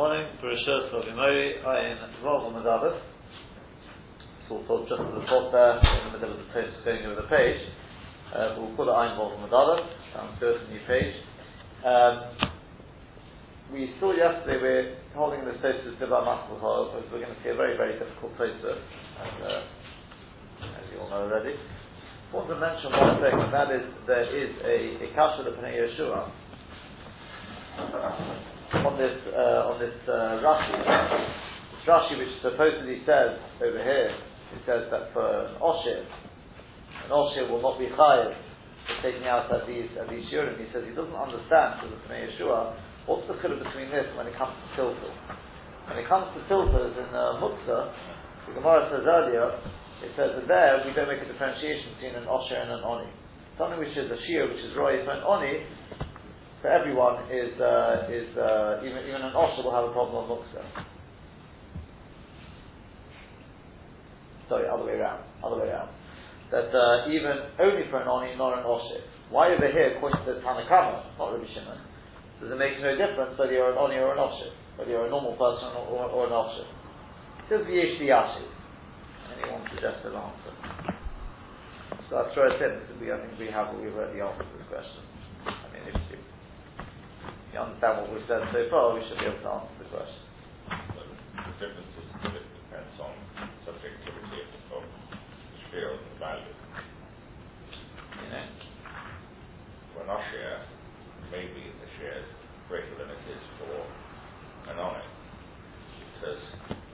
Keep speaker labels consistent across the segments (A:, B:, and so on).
A: morning. Bereshus Ravimori, Ayin Rov Medavas. It's all told just as the thought there in the middle of the page, going over the page. Uh, we'll call it Ayin Rov Medavas. Sounds good, new page. Um, we saw yesterday we're holding this page to about Masal because we're going to see a very, very difficult place as, uh, as you all know already. I want to mention one thing, and that is there is a, a kasha the Pnei Yeshua on this uh, on this uh, Rashi. This Rashi, which supposedly says over here, it says that for an oshir, an oshir will not be chayiv for taking out at these at these shurim. He says he doesn't understand the Pnei Yeshua what's the chiluk between this when it comes to tiltul. When it comes to tilters in uh, Muksa, the Gemara says earlier, it says that there we don't make a differentiation between an osher and an oni. Something which is a shear, which is roy for an oni, for everyone is uh, is uh, even even an osher will have a problem on muksa. Sorry, other way around. Other way around. That uh, even only for an oni, not an osher. Why over here, according to Tanakama, not Rabbi Shimon, does it make no difference whether you're an oni or an osher, whether you're a normal person or, or, or an osher? Does the Yashi? Anyone suggest an answer? So I'll throw it in we, I think we have we've already answered this question. I mean, if you you understand what we've said so far, we should be able to answer the question.
B: the difference is that it depends on subjectivity of the field and value.
A: You know?
B: For an share, maybe the share is greater than it is for an onic. Because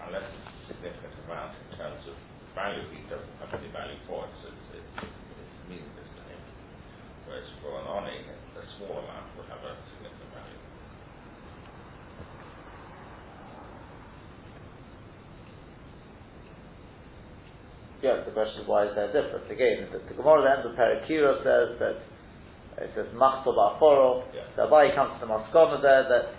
B: unless it's a significant amount in terms of value, he doesn't have any value for it, so it's, it's, it's meaningless to him. Whereas for an onic, a small amount would have a significant value.
A: Yeah, the question is why is there a difference? Again, the, the Gemara at the end of Parakira says that it says Machto Ba'foro.
B: Yeah.
A: So Abaye comes to Maskona there that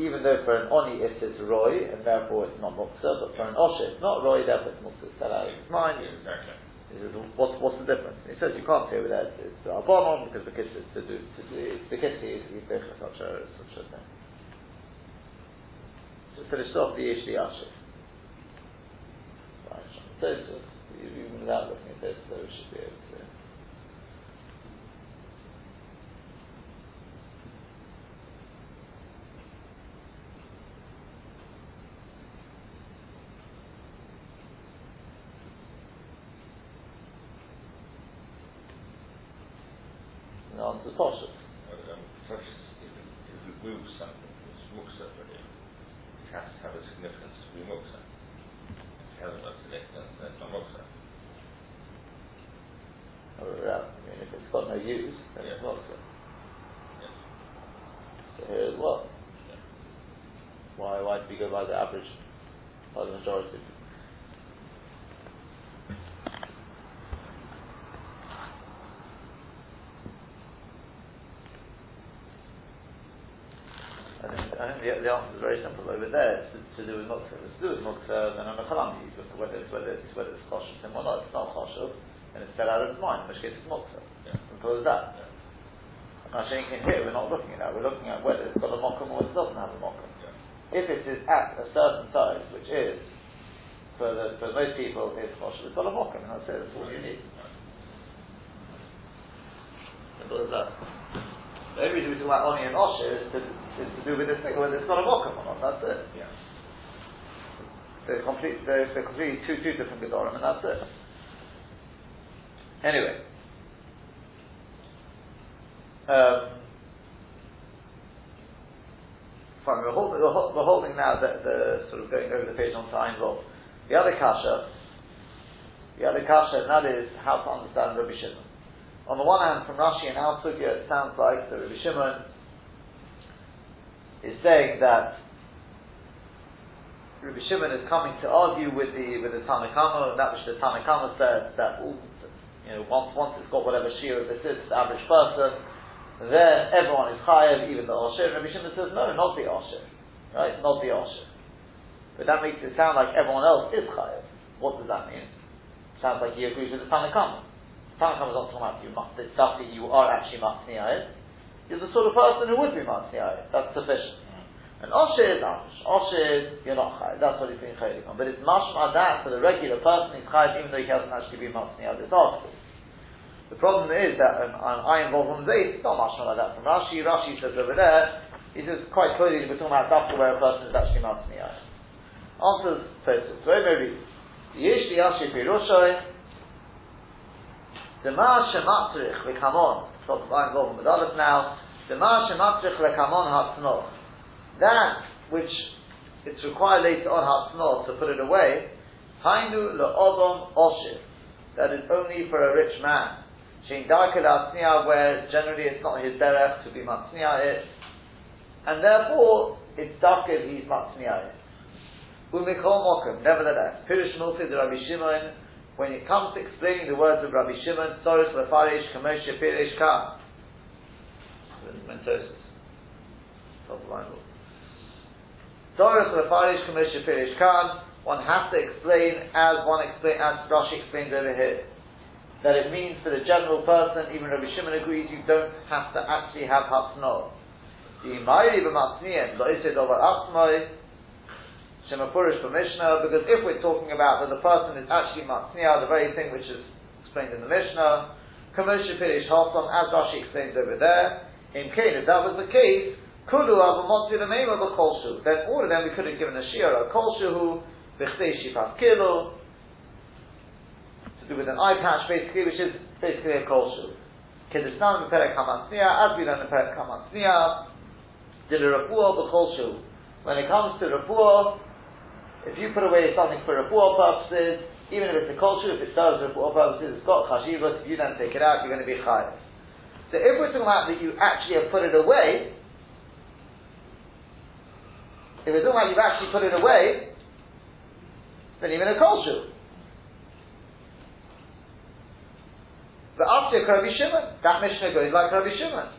A: even though for an Oni it is Roy and therefore it's not Muksa, but for an Osher it's not Roy, therefore it's Muksa. It's out of his mind.
B: Yeah, exactly.
A: He says, what's, what's the difference? He says you can't say with that it's Abonon because the kiss is to do to do the kiss is such a such a thing. So finished off the Yesh Asher. So it's just, even without looking at this, so we should be able to. And on to Tosfos.
B: Um, such as if it, if it moves something, it's muksa for him. It has to have a significance to be muksa. If it hasn't got significance, then it's not muksa.
A: Or, uh, I mean, if it's got no use, then it's
B: Yeah.
A: not so.
B: Yes.
A: So here as well.
B: Yeah.
A: Why, why do we go by the average, by the majority? I think, I think the, the answer is very simple. Over there, it's to, to do with muktzah. It's to do with muktzah, then on a you whether it's, whether it's, whether it's choshev or not. It's not choshev, and it's set out of its mind, in which case it's muktzah.
B: Yeah.
A: Simple as that. Now, saying in here, we're not looking at that. We're looking at whether it's got a mokum or it doesn't have a mokum.
B: Yeah.
A: If it is at a certain size, which is, for, the, for most people, is choshev, it's got a mokum, and that's it. That's all you need. Simple as that. The only reason we talk about Oni and Osher is to, is to do with this thing whether it's got a mokum or not. That's it.
B: Yeah.
A: They're, complete, they're, they're completely two, two different Gedorim, and that's it. Anyway. Um, fine, we're holding, we're, we're holding now the, the sort of going over the page on time Vov. The other kasha, the other kasha, and that is how to understand Rabbi Shimon. On the one hand, from Rashi and Al Sugya, it sounds like the Rabbi Shimon is saying that Rabbi Shimon is coming to argue with the with the Tanakama, and that which the Tanakama says that you know once once it's got whatever shear this is, the average person, then everyone is chayav, even the Osher. And Rabbi Shimon says no, not the Osher, right? Not the Osher. But that makes it sound like everyone else is chayav. What does that mean? Sounds like he agrees with the Tanakama. Tanakama is not talking about you must it's something you are actually matniyah. You're the sort of person who would be matniyah. That's sufficient. And Osher is Amish. Osher, you're not Chayiv. That's what he's being Chayiv on. But it's mashma that for the regular person, he's Chayiv even though he hasn't actually been Matzniah this article. The problem is that um, I involve on this, it's not mashma like that from Rashi. Rashi says over there, he says quite clearly we're talking about Dafka where a person is actually Matzniah. Answers Tosfos. Very, very Yesh li Ashi Pirushoi, Dema Shematzrich Lekamon, I'm involved with others now, Dema Shematzrich Lekamon Hatznoch, that which it's required later on Hatznoch to put it away, Hainu Le'odom Oshir, that is only for a rich man. Shein Darked Atzniah, where generally it's not his derech to be Matzniah it, and therefore it's dark if he's Matzniah it. Umikol Mokum, nevertheless, Pirish the Rabbi Shimon, when it comes to explaining the words of Rabbi Shimon, Tzoris Lefarish Kamoshe Pirish Ka. Tzoris Lefarish Kamoshe Pirish Ka. One has to explain as one explain as Rashi explains over here. That it means for the general person, even Rabbi Shimon agrees, you don't have to actually have Hatzno. The Mayri b'Matzniyen, lo isid over Atzmoi, Shemapurish for Mishnah, because if we're talking about that the person is actually Matzniah, the very thing which is explained in the Mishnah, Kamosha Pirish Hossam, as Rashi explains over there, in Cain, if that was the case, Kulu Avamotzi the name of the Kolshu, then all of them we could have given a Shir, a Kolshu who, Bichtei Shifat Kilo, to do with an eye patch basically, which is basically a Kolshu. Kedisnan Perek HaMatzniah, as we learn the Perek HaMatzniah, did a Rafuah B'Kolshu. When it comes to Rafuah, if you put away something for refuah purposes, even if it's a culture, if it serves refuah purposes, it's got chashivas, if you then take it out, you're going to be chayav. So if we're talking about that you actually have put it away, if we're talking you've actually put it away, then even a culture. But after Rabbi Shimon, that Mishnah goes like Rabbi Shimon.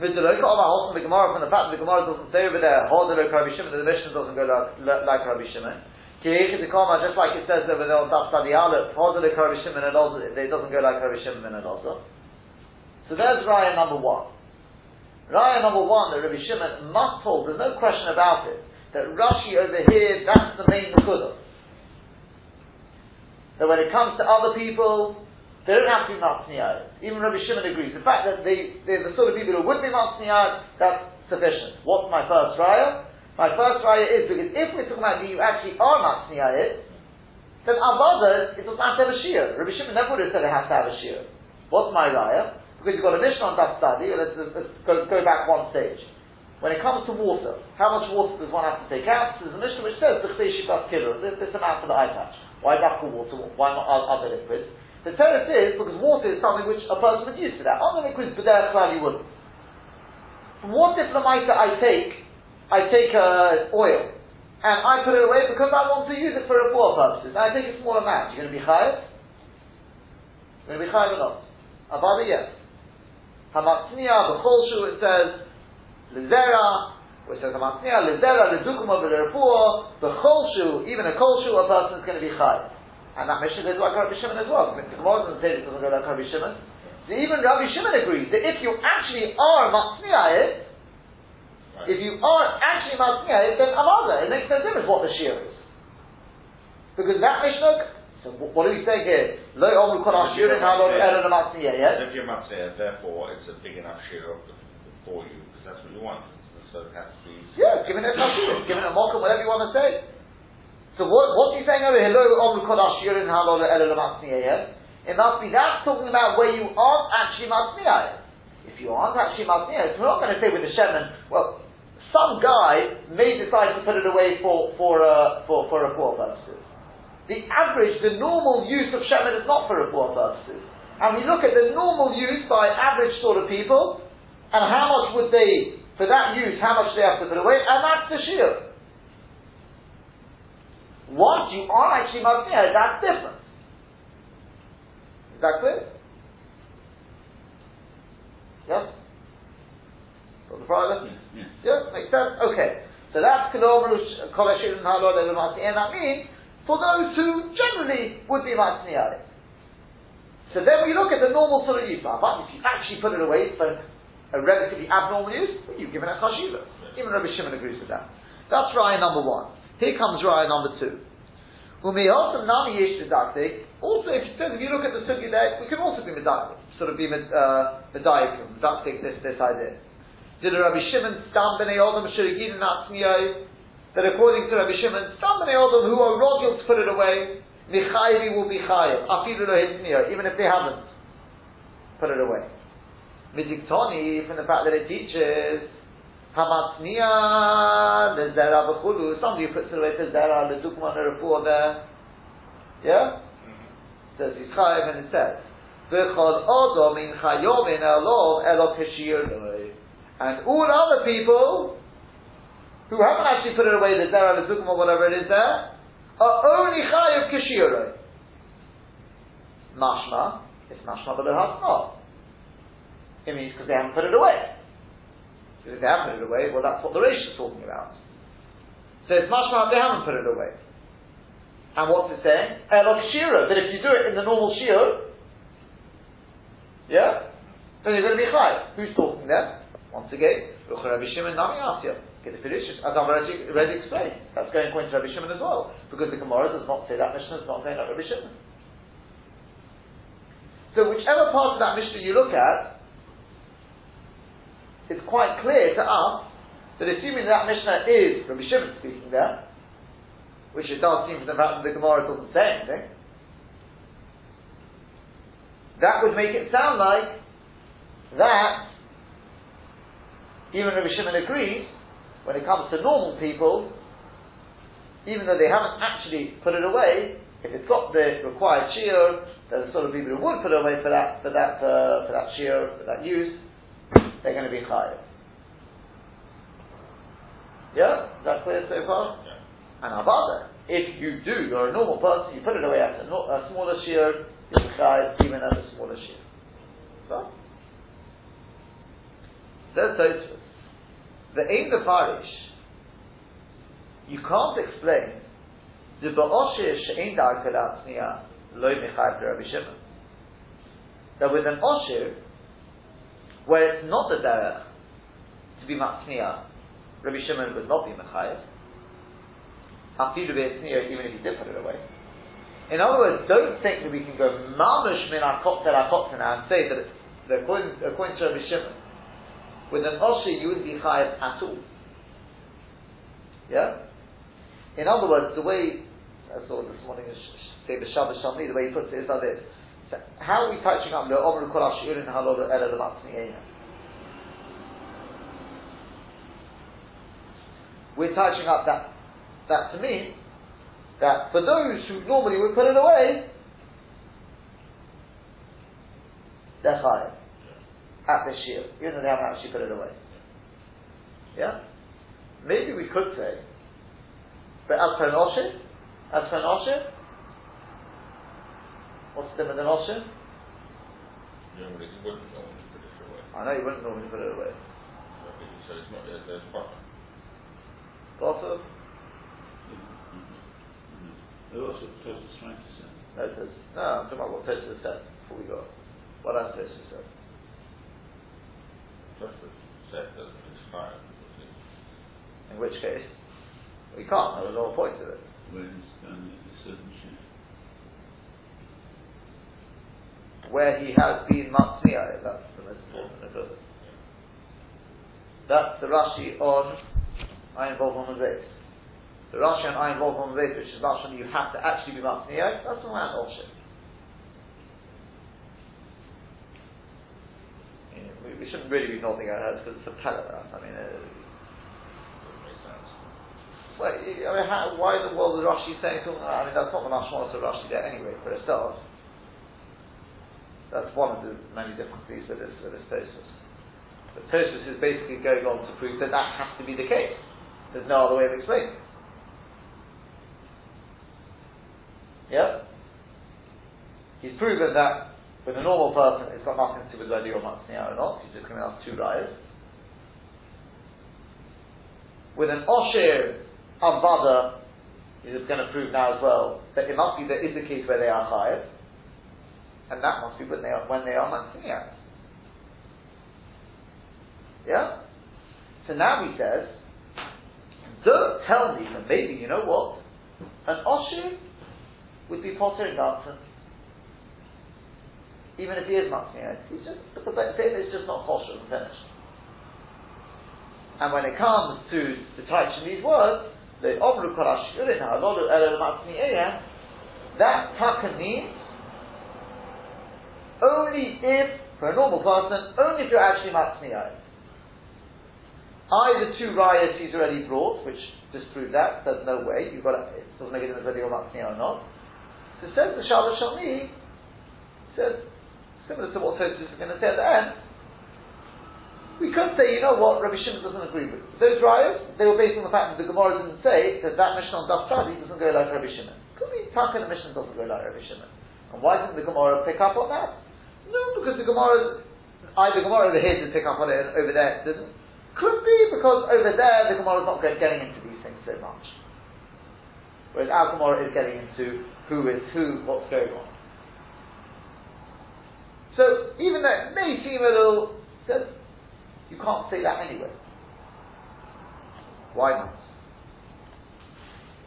A: V'deloika Omar Holson the Gemara from the fact that the Gemara doesn't say over there Hodelo Rabbi Shimon, the Mishnah doesn't go like, like Rabbi Shimon. Kirich Koma, just like it says over there on Daf Sadi Aleph, Hodelo Rabbi Shimon and also it doesn't go like Rabbi Shimon and also. So there's Raya number one. Raya number one that Rabbi Shimon must hold. There's no question about it. That Rashi over here, that's the main Nekudah. That when it comes to other people, they don't have to be Matzniah. Even Rabbi Shimon agrees. The fact that they, they're the sort of people who would be Matzniah, that's sufficient. What's my first raya? My first raya is because if we're talking about you actually are Matzniah, then Avada, it doesn't have to have a shear. Rabbi Shimon never would have said it has to have a shear. What's my raya? Because you've got a Mishnah on that study, let's, let's go, go, back one stage. When it comes to water, how much water does one have to take out? There's a Mishnah which says, this, this amount for the eye patch. Why Dafka water? Why not other liquids? The teretz is because water is something which a person would use for that. Other liquids, b'derech klal, you wouldn't. What if Lamaita I take, I take uh, oil, and I put it away because I want to use it for refuah purposes, and I take a small amount, you're going to be chayav? You're going to be chayav or not? Abada, yes. Hamatzniya, b'cholshu, it says, lizera, which says hamatzniya, lizera, lizukuma, b'refuah, b'cholshu, even a kolshu, a person is going to be chayav. And that mission goes like Rabbi Shimon as well. The Gemara doesn't say it doesn't go like Rabbi Shimon. So even Rabbi Shimon agrees that if you actually are Matzniah, if you are actually Matzniah, then Amada, it makes no difference what the shear is. Because that Mishnah, so what are we saying here? Lo Omru Kon Ashirin Halon Eron Matzniah, yes?
B: If you're Matzniah, therefore it's a big enough shear for you, because that's what you want. So it has to be...
A: Yeah, given it a given it a mokum, whatever you want to say. So what, what are you saying over here? It must be that's talking about where you aren't actually matzniah. If you aren't actually matzniah, we're not going to say with the shemen, well, some guy may decide to put it away for for uh, for for poor purposes. The average, the normal use of shemen is not for a poor purposes. And we look at the normal use by average sort of people, and how much would they, for that use, how much they have to put away, and that's the shield. Once you are actually Matzniah, that's different. Is that clear? Yes? Got the problem?
B: Yes.
A: Yeah, makes sense? Okay. So that's Kolomrush, Kolashir and Halod and that means for those who generally would be Matzniah. So then we look at the normal sort of use. But if you actually put it away, so a relatively abnormal use, you've given a chashiva. Even Rabbi Shimon agrees with that. That's raya number one. Here comes raya number two. Also, if you, if you look at the sugi there, we can also be medayik, sort of be uh, medayik, medayik this, this idea. Did Rabbi Shimon stam b'nei odom shirigin that according to Rabbi Shimon, stam b'nei odom who are rogil to put it away, michayvi will be chayiv, afidu even if they haven't put it away. Midiktoni, from the fact that it teaches Hamatzniya, the Zera B'chulu, somebody puts it away to Zera, the Dukman Refuah there. Yeah? Mm-hmm. Says Yischayev and it says, V'chol Odom in Chayom in Elov Elo Keshir And all other people who haven't actually put it away, the Zera, the Dukman, whatever it is there, are only Chayev Keshir Mashma, it's Mashma, but it has not. It means because they haven't put it away. Because if they haven't put it away, well, that's what the Reish is talking about. So it's much more they haven't put it away. And what's it saying? Eh, Elok Shira, that if you do it in the normal Shira, yeah, then you're going to be high. Who's talking there? Once again, Rabbi Shimon Nami Asya. Get the Piddish, as I've already, already explained. That's going according to Rabbi Shimon as well. Because the Gemara does not say that, Mishnah does not say that Rabbi Shimon. So whichever part of that Mishnah you look at, it's quite clear to us that assuming that Mishnah is Rabbi Shimon speaking there, which it does seem from the fact that the Gemara doesn't say anything, that would make it sound like that even Rabbi Shimon agrees when it comes to normal people, even though they haven't actually put it away, if it's got the required shear, there's sort of people who would put it away for that for that uh, for that shear for that use they're going to be chayiv. Yeah, is that clear so far? Yeah. And avada, if you do, you're a normal person, you put it away at a, a smaller shear, you're chayiv even at a smaller shear. So, says Tosfos, the aim of Farish, you can't explain the ba'oshir she'ein da'ar kedatzniya loy mechayiv Rabbi Shimon. That with an oshir, where it's not the derech to be matzniya, Rabbi Shimon would not be mechayev. Afilu be'etzniya, even if he did put it away. In other words, don't think that we can go mamish min akopter akopter and say that, that according, to Rabbi Shimon, with an osher you wouldn't be chayev at all. Yeah? In other words, the way I saw this morning, say the Shabbos the way he puts it is like this. How are we touching up the Kol Ashirin Halol Ela? We're touching up that that to mean that for those who normally would put it away, they're higher at the shield, even though they haven't actually put it away. Yeah? Maybe we could say, but as for an Osher, as Osher, What's the difference in Osher?
B: Normally, you wouldn't normally put it away.
A: I know you wouldn't normally put it away.
B: So it's not, there's, there's bottom.
A: Bottom?
C: Also, Tosfos trying to say.
A: No, it says, no, I'm talking about what Tosfos said before we go. What else Tosfos said?
B: Tosfos said that it's fine.
A: In which case, we can't. There was no point to it.
C: When it's done a certain shape.
A: Where he has been matzniya. That's the most important. That's the Rashi on I involve on the base. The Rashi on I involve on the base, which is Rashi you have to actually be matzniya. That's the man also. We, shouldn't really be nodding our heads because it's a paragraph. I mean, uh, well, I mean, how, why in the world is Rashi saying something? I mean, that's not the Mashmalas of Rashi there anyway, for a start. That's one of the many difficulties with this, with this Tosfos. But Tosfos is basically going on to prove that that has to be the case. There's no other way of explaining Yeah? He's proven that with a normal person it's got nothing to do with whether you're Matzniah or not, he's just coming out two rayas. With an Osher Avada, he's going to prove now as well that it must be there is a case where they are chayav and that must be when they are when they are matzniya. Yeah? So now he says, don't tell me that maybe, you know what? An Oshir would be potter in dancing. Even if he is Matzniah. He's just, the is just not kosher and finished. And when it comes to the types in these words, the Omru Korashurin, Halolu Ere Matzniah, that taka means only if, for a normal person, only if you're actually Matzniah. Either two riots he's already brought, which disprove that, there's no way, you've got to, it doesn't make a difference whether you're or not. So says the Shabbat Shel Mi, says, similar to what Tosfos is going to say at the end, we could say, you know what, Rabbi Shimon doesn't agree with. Those riots, they were based on the fact that the Gemara didn't say that that mission on Daf Tzadi doesn't go like Rabbi Shimon. Could be Taka the mission doesn't go like Rabbi Shimon. And why didn't the Gemara pick up on that? No, because the Gemara, either Gemara over here didn't pick up on it and over there didn't. Could be because over there the Gemara is not getting into these things so much. Whereas our Gemara is getting into who is who, what's going on. So even though it may seem a little, you can't say that anyway. Why not?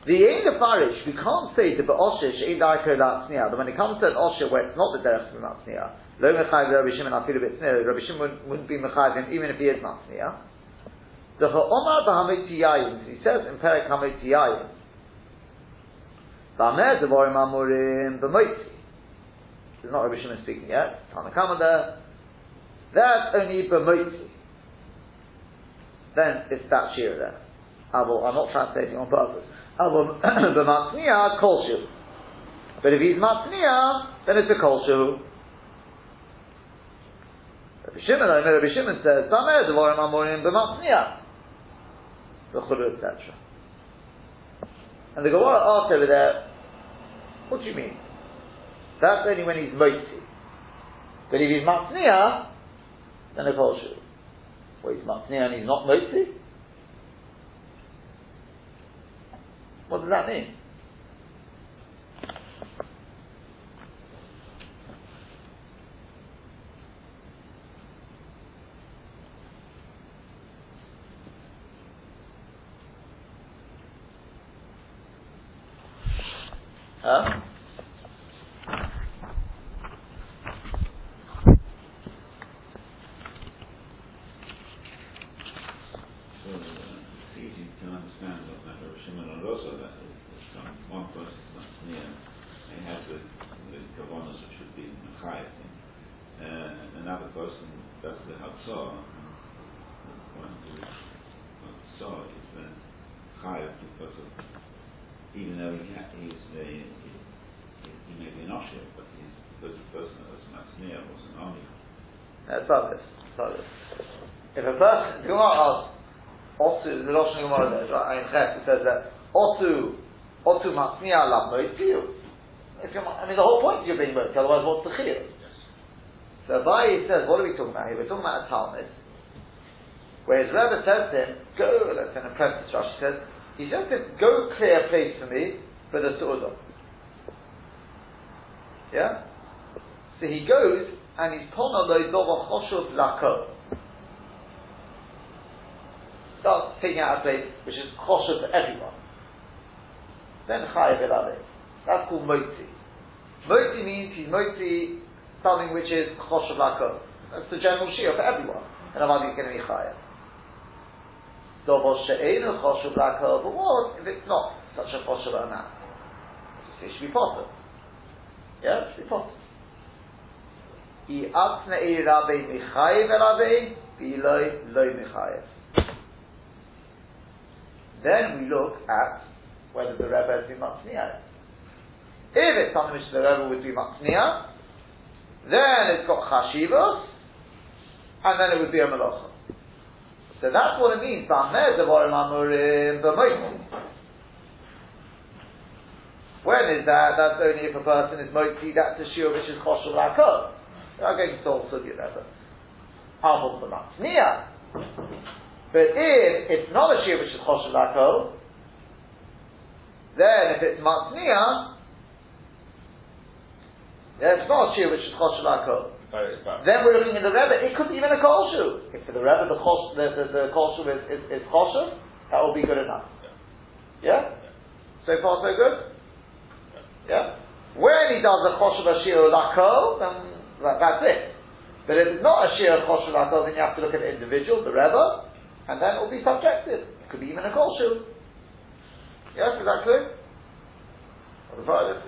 A: The aid of Farish, we can't say she'in daiko latzniya, that when it comes to an Osher where it's not the derech of latzniya, lo mechayiv Rabbi Shimon afilu b'tzniya, Rabbi Shimon wouldn't, be mechayiv him even if he is latzniya. The ha'omar b'hamotiyayim, he says in Perek hamotiyayim, b'ameh devorim amurim b'moitzi. It's not Rabbi Shimon speaking yet, Tanakama there. That's only b'moitzi then it's that shira there. Will, I'm not translating on purpose. B'matzniya kolshu. But if he's matzniya, then it's a kolshu. Rabbi Shimon, I know Rabbi Shimon says, Tamer devorim amorim b'matzniya. V'churu, etc. And the Gemara asks over there, what do you mean? That's only when he's moti. But if he's matzniya, then a kolshu. Well, he's Matni and he's not Motzi? What does that mean? It says that otu otu matnia la If you're, I mean, the whole point is you're being moitzi. Otherwise, what's the chiyuv? So Abaye says, what are we talking about here? We're talking about a Talmud. Where his Rebbe says to him, go, let's say in a preface, Rashi says, he says to go clear a place for me for the Su'udah. Yeah? So he goes, and he's pona lo dova choshuv lako starts taking out a place which is kosher for everyone. Then chayiv elave. That's called moti. Moti means he's moti something which is kosher lako. That's the general shia for everyone. And Avadi is going to be chayiv. Dovo she'enu chosher lako, but what if it's not such a chosher amount? It should be potter. Yeah, it should be potter. I atzne'i rabbi michayiv elave, v'iloi loy michayiv. Then we look at whether the Rebbe has been Matzniah. If it's something which the Rebbe would be Matzniah, then it's got Chashivos, and then it would be a Melacha. So that's what it means. When is that? That's only if a person is moti, that's a shiur which is choshev lakot. Not going to solve sugya there, but matzniah. But if it's not a shear which is choshev lakol, then if it's matzniya, then it's not a shear which is choshev lakol.
B: But
A: Then we're looking at the Rebbe. It could be even a kosher. If for the Rebbe the chos, the, the, the kosher is, is, is kosher, that will be good enough. Yeah. So far so good. Yeah. When he does a kosher bashir lako, then that, that's it. But if it's not a shir kosher lako, then you have to look at the individual, the Rebbe, and then it will be subjective. It could be even a kosher. Yes, is that clear?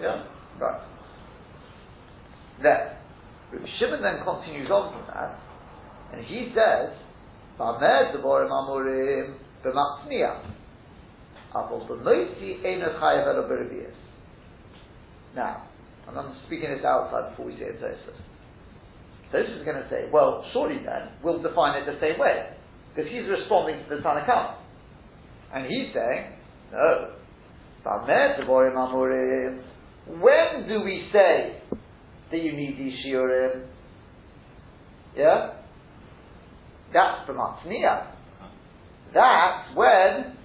A: Yeah. Right. Then. Rabbi Shimon then continues on from that, and he says, "Bamed devorim amurim b'matzniya, avol b'moisi eno chayav elo b'revius." Now, and I'm speaking this outside before we say it Tosfos is going to say, well, surely then we'll define it the same way, because he's responding to the Tanakh. And he's saying, no. When do we say that you need these shiurim. Yeah? That's from Atzniya. That's when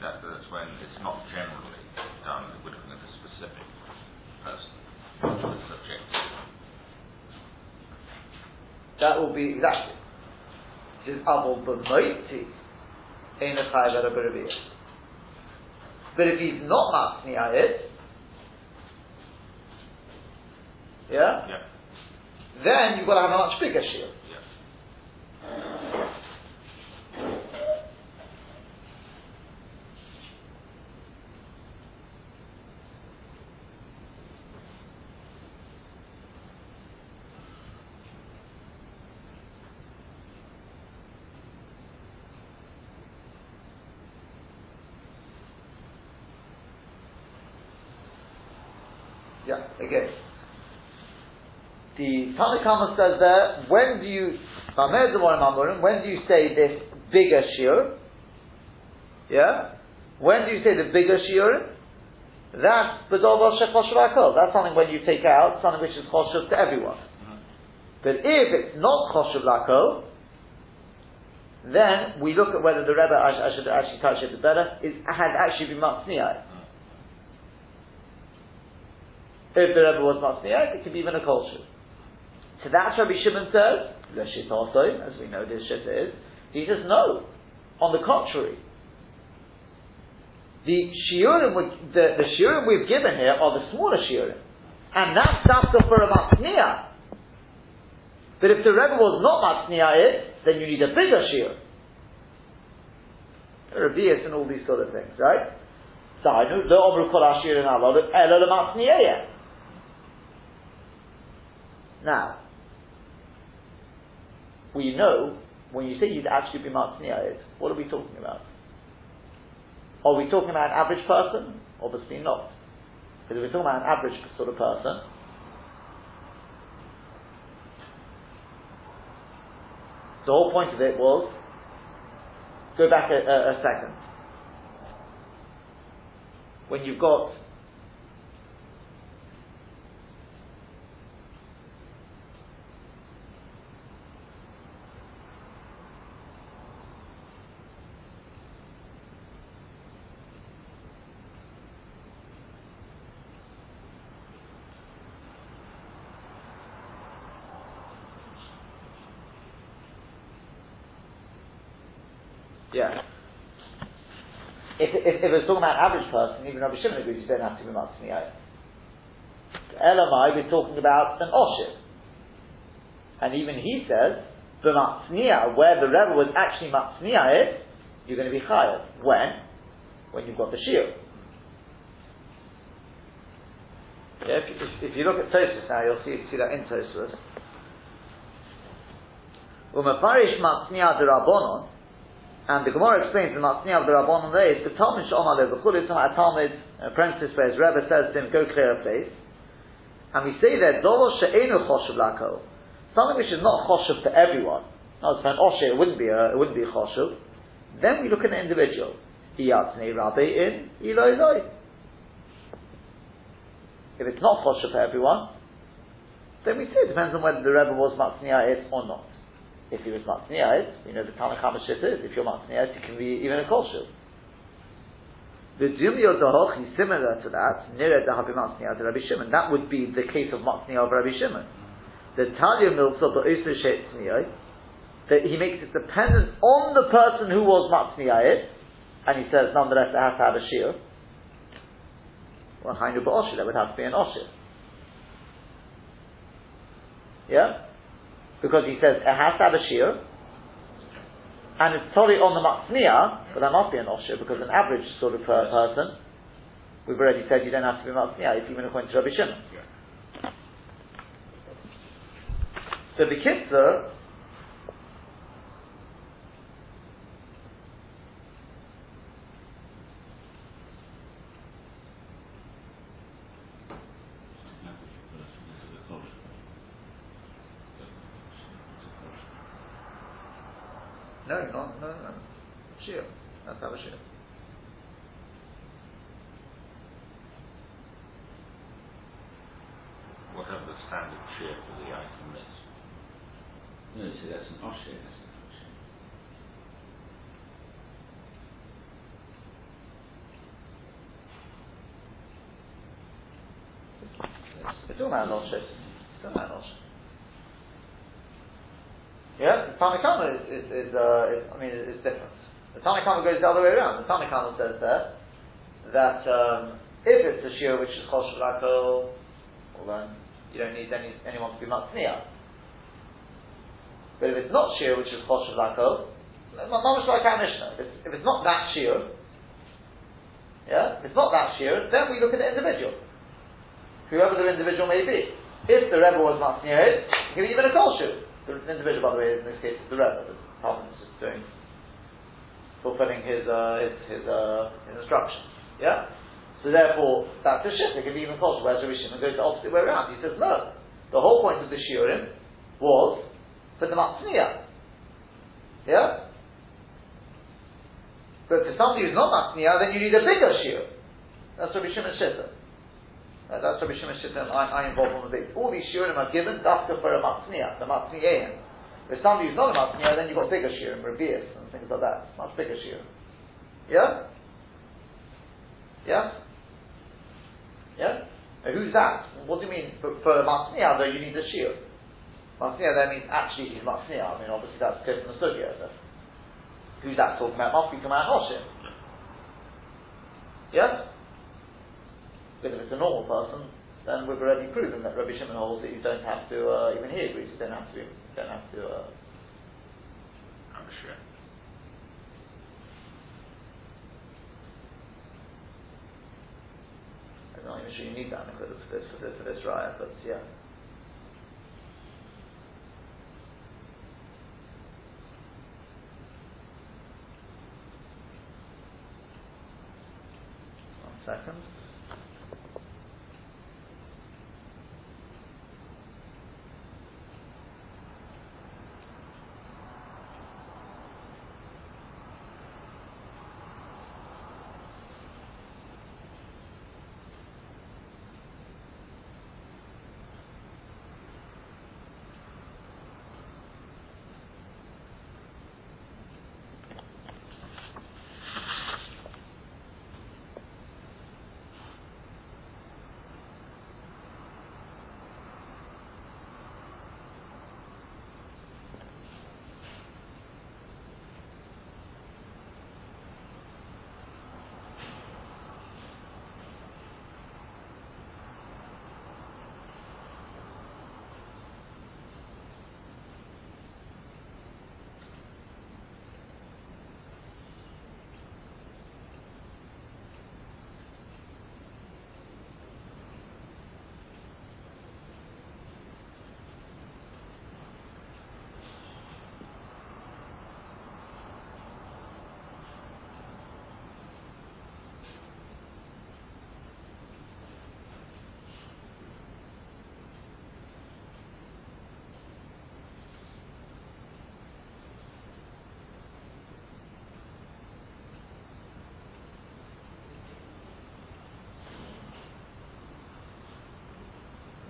B: that, that's when it's not generally done, we're looking at a specific person, not the subjective.
A: That will be exactly. It says Avol b'moiti ein echai v'ra But if he's not Matzniya it, yeah,
B: Yeah,
A: then you've got to have a much bigger shield.
B: yeah.
A: Yeah, again. The Tanakama says there, when do you, when do you say this bigger shiur? Yeah? When do you say the bigger shiur? That's B'dol That's something when you take out, something which is choshev to everyone. Mm-hmm. But if it's not choshev lakol, then we look at whether the Rebbe, I, I should actually touch it better, is, has actually been matzniah. If the Rebbe was matzniah, it could be even a culture. So that's Rabbi Shimon says, the shit also, as we know this shit is, he says no. On the contrary, the shiurim, the, the shiurim we've given here are the smaller shiurim. And that's dafka for a matzniah. But if the Rebbe was not matzniah it, then you need a bigger shiur. Revius and all these sort of things, right? Zainu, the omru kol ha-shiurim alo, elo le Now, we know when you say you'd actually be matzniah, what are we talking about? Are we talking about an average person? Obviously not. Because if we're talking about an average sort of person, the whole point of it was go back a, a, a second. When you've got Yeah. If, if, if it's talking about an average even Rabbi Shimon agrees you don't have to be Matzniah. Elamai, we're talking about an Oshir. And even he says, B'matzniah, where the Rebbe was actually Matzniah, you're going to be Chayav. When? When you've got the shield. Yeah, if, if, if you look at Tosfos now, you'll see, see that in Tosfos. Umafarish Matzniah de Rabbonon, and the Gemara explains the Matzniah of the Rabbanon there is the Talmud Shomar Le B'chulis a Talmud apprentice where his Rebbe says to him, go clear a place. And we say there, Dolo She'enu Choshev Lako, something which is not Choshev to everyone. No, it's an Oshe, oh, it wouldn't be a, it wouldn't be Choshev. Then we look at an individual. Iyatzne Rabbi in Eloi Eloi. If it's not Choshev for everyone, then we say it depends on whether the Rebbe was Matzniah or not. If he was matzniah, you know the Tanakh Hamashit is, if you're matzniah, it can be even a kosher. The Dumyo Dahochi, similar to that, Nira Dahabi Matzniya to Rabbi Shimon, that would be the case of Matzniya of Rabbi Shimon. The Talia Milsa, the Osu that he makes it dependent on the person who was Matzniya and he says, nonetheless, it has to have a shear. Well, Hainu Ba'oshir, that would have to be an Oshir. Yeah? Because he says it has to have a shear, and it's totally on the Matzniya, but that must be an Oshir, because an average sort of uh, person, we've already said you don't have to be Matzniya, if even according to Rabbi Shimon. So the Kitzur, No, not, no, no. Shia. That's how a Shia.
B: Whatever the standard shear for the item is.
C: No, you say that's an Osher, that's an Osher.
A: It's all about Osher. It's all about Osher. Yeah, the Tanakhama is, is, is, uh, is, I mean, is different. The Tanakhama goes the other way around. The Tanakhama says there that um, if it's a shiur which is Chosh Lakol, well then you don't need any, anyone to be Matzniya. But if it's not shiur which is Chosh Lakol, much like our Mishnah, if it's, if it's not that shiur, yeah, if it's not that shiur, then we look at the individual. Whoever the individual may be. If the Rebbe was Matzniya, give even a kol shiur. The individual, by the way, in this case, is the Rebbe. The Talmud is just doing, fulfilling his uh, his his, uh, his instructions. Yeah. So therefore, that's a shift. It can be even possible. Whereas Rabbi Shimon goes the opposite way around. He says no. The whole point of the shiurim was for the matzniya. Yeah. But for somebody who's not matzniya, then you need a bigger shiur. That's Rabbi Shimon's shitta. Uh, that's Rabbi Shimon Shittim, I, I involve on the base. All these shiurim are given dafka for a matzniya, the matzniyaim. If somebody who's not a matzniya, then you've got bigger shiurim, rabias, and things like that. Much bigger shiurim. Yeah? Yeah? Yeah? Now, who's that? What do you mean? For, for a matzniya, though, you need a shiur. Matzniya there means actually he's matzniya. I mean, obviously that's clear from the sugya. So. Who's that talking about? Must be about Hoshim. Yeah? But if it's a normal person, then we've already proven that Rabbi Shimon holds that you don't have to, uh, even he agrees, you don't have to, you don't have to, uh,
B: I'm sure.
A: I'm not even sure you need that for this, for this, for this, for this riot, but yeah.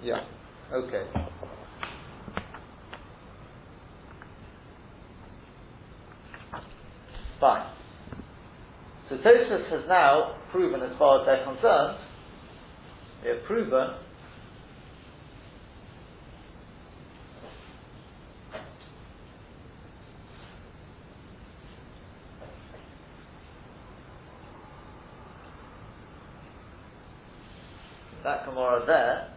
A: Yeah. Okay. Fine. So Tosfos has now proven, as far as they're concerned, they have proven that Gemara there,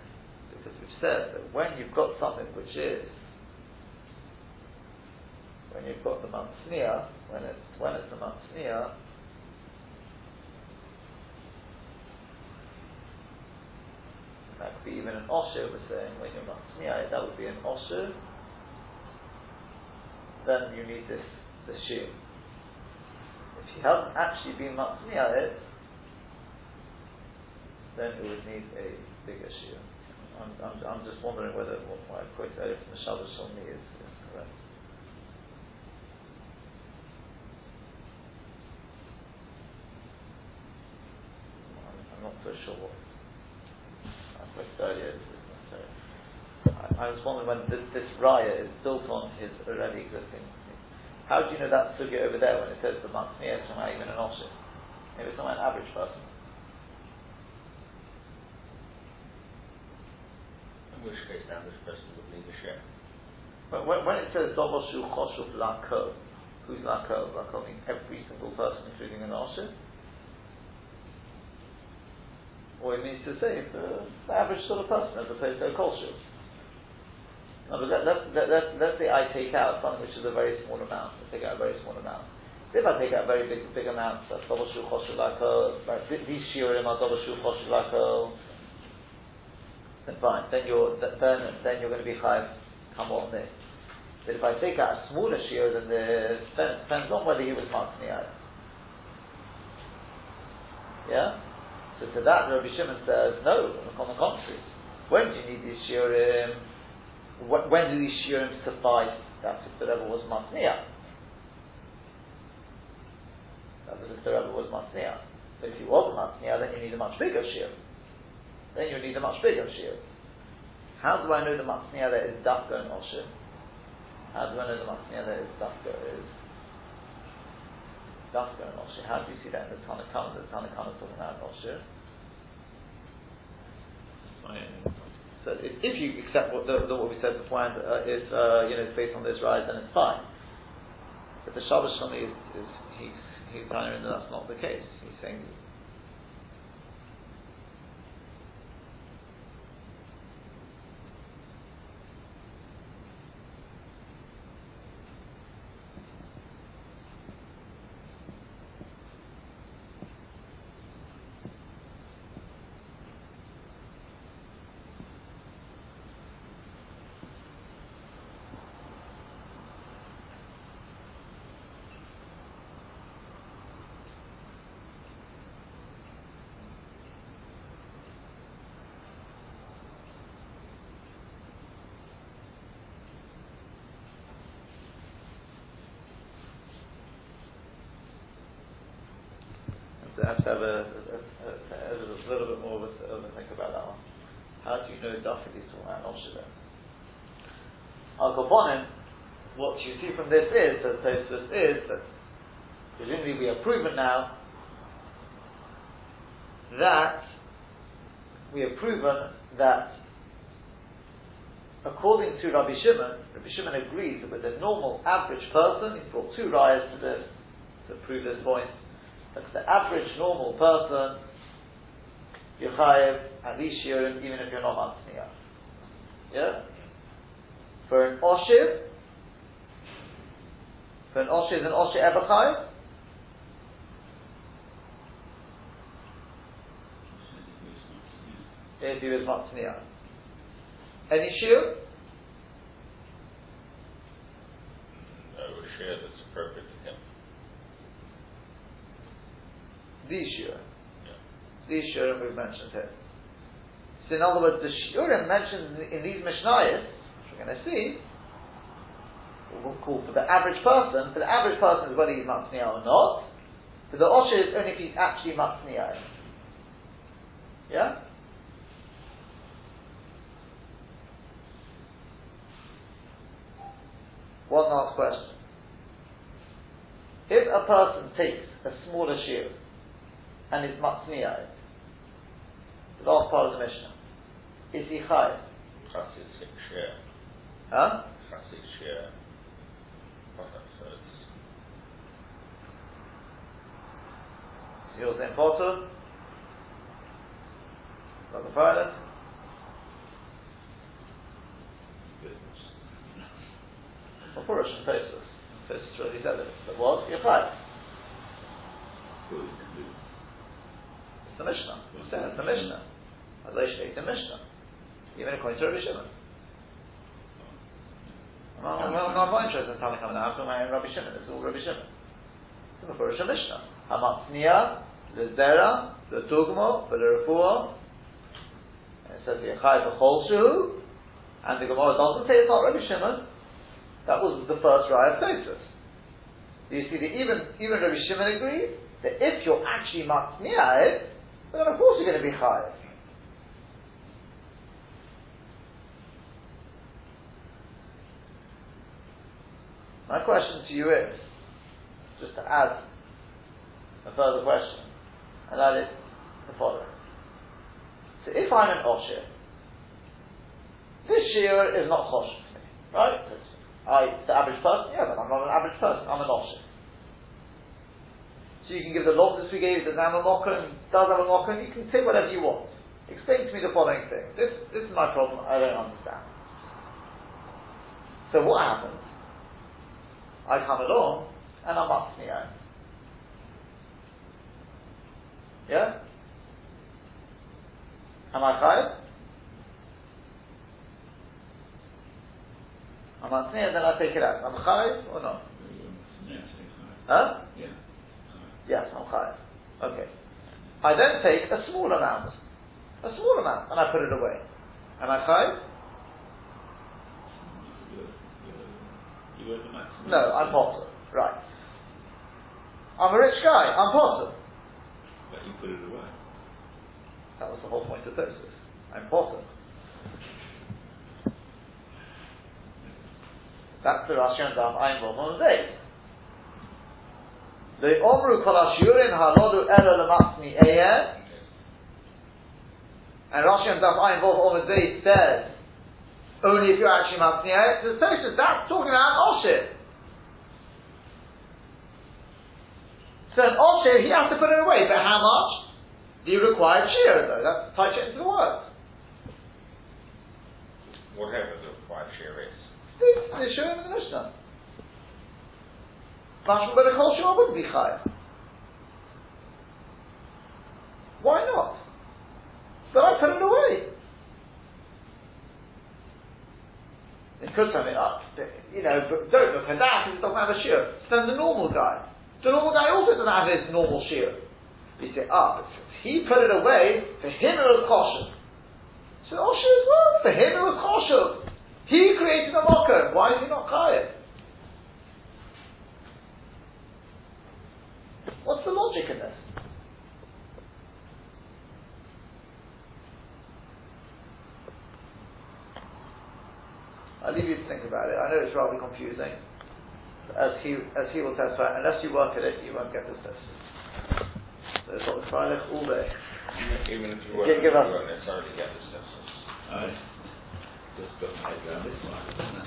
A: because we've said that when you've got something which is, when you've got the Matzniya, when it's, when it's a Matzniya, that could be even an Osher, we're saying, when you're Matzniya, that would be an Osher, then you need this, this shear. If he hasn't actually been Matzniya it, then it would need a bigger shear. I'm, I'm, I'm just wondering whether what I quoted earlier from the Shabbos Shel Mi is, is correct. I'm, not so sure I was wondering when this, this raya is built on his already existing. How do you know that sugya over there when it says the Matzniya is from even an Oshir? Maybe it's not an average person.
B: Then this person would need a share.
A: But when, when it says Dovoshu Choshuf Lako, who's Lako? Lako means every single person, including an Osher. Or it means to say the, the average sort of person as opposed to a Kolshu. No, but let, let, let, let, let's say I take out something which is a very small amount. I take out a very small amount. If I take out a very big big amount, that's Dovoshu Choshuf Lako, these shiurim are Dovoshu Choshuf Lako, then fine. Then you're then then you're going to be chayiv come on this. But if I take out a smaller shear than this, then it depends on whether he was matzniyah. Yeah. So to that, Rabbi Shimon says no. On the contrary, when do you need these shiurim? When do these shiurim suffice? That's if the Rebbe was matzniyah. That was if the Rebbe was matzniyah. But if he wasn't matzniyah, then you need a much bigger shear then you need a much bigger shield. How do I know the matzniya that is dafka and osher? How do I know the matzniya that is dafka is dafka and osher? How do you see that in the Tanna Kamma? The Tanna Kamma is talking about osher. So if, if, you accept what, the, the, what we said beforehand uh, is uh, you know based on this rise, then it's fine. But the Shabbos Shani is, is he's telling that that's not the case. He's saying I have to have a, a, a, a little bit more of a, of a, think about that one. How do you know definitely talking about Osher Al Koponim, what you see from this is, that Tosfos is, that presumably we have proven now that we have proven that according to Rabbi Shimon, Rabbi Shimon agrees that with a normal average person, he brought two riots to this to prove this point that's the average normal person, you're chayev at least even if you're not matzniya. Yeah? For an oshiv, for an oshiv, is an oshiv ever chayev? If he was matzniya. Any shiur?
B: No, a share that's appropriate to him.
A: These shiur.
B: Yeah.
A: These shiurim we've mentioned here. So in other words, the shiurim mentioned in these mishnayos, which we're going to see, we'll call for the average person, for the average person is whether he's matzniya or not. For the osher is only if he's actually matzniya. Yeah? One last question. If a person takes a smaller shiur and is matzniya. The last part of the Mishnah. Is he chayiv?
B: Chassid six share.
A: Huh?
B: Chassid share. What that says.
A: So you're saying potter? Like the pilot? Well, Purush and Tosfos. Tosfos really said it. But what? You're chayiv. It's the Mishnah. I'm saying it's the Mishnah. As I state the Mishnah. Even according to Rabbi Shimon. I'm not, I'm not interested in coming out. I'm talking about Rabbi Shimon. It's all Rabbi Shimon. It's the and Mishnah. Hamatzniya, the Zera, the Tugmo, for the Refuah. And it says here, Chai B'chol. And the Gemara doesn't say it's not Rabbi Shimon. That was the first Raya of Tosfos. You see that even, even Rabbi Shimon agrees that if you're actually Matzniya, then of course you're going to be Chayiv. My question to you is, just to add a further question, and that is the following. So if I'm an Oshir, this shear is not choshev to me, right? I, the average person, yeah, but I'm not an average person, I'm an Oshir. So you can give the losses we gave, a mocker and does have a and you can say whatever you want. Explain to me the following thing. This, this is my problem, I don't understand. So what happens? I come along and I'm up out. Yeah? Am I chayiv? I'm up then I take it out. I'm or not? Huh?
C: Yeah.
A: Yes, I'm chayiv. Okay. I then take a small amount, a small amount, and I put it away. Am I chayiv?
C: You were the maximum.
A: No, I'm potter. Right. I'm a rich guy. I'm potter.
C: But you put it away.
A: That was the whole point of Tosfos. I'm potter. That's the Rashi and Daf Ein Vov on the. The Omru Kol Ashurin Halodu Elo Lematzmi Eyer and Rashi and Daf Ein Vov on the says only if you're actually Matzmi Eyer. The Tosfos, that's talking about Oshir. So an Oshir, he has to put it away, but how much? The required shear, though. That's touch it into the words.
B: Whatever the required share is.
A: This is showing in the Mishnah. Mashma kol shua wouldn't be chayav. Why not? But I put it away. It could tell me, up. you know, but don't look at that because it doesn't have a shear. Then the normal guy. The normal guy also doesn't have his normal shear. You say, ah, but he put it away, for him it was kosher. So, oh, shit, well, for him it was kosher. He created a mocker. Why is he not chayav? What's the logic of this? I'll leave you to think about it. I know it's rather confusing. As he, as he will testify, unless you work at it, you won't get this test. So it's what Freilich all day.
B: Even if you
A: Give-
B: weren't,
A: give
B: you
A: us-
B: won't necessarily get the census.
C: I just got my head around this one.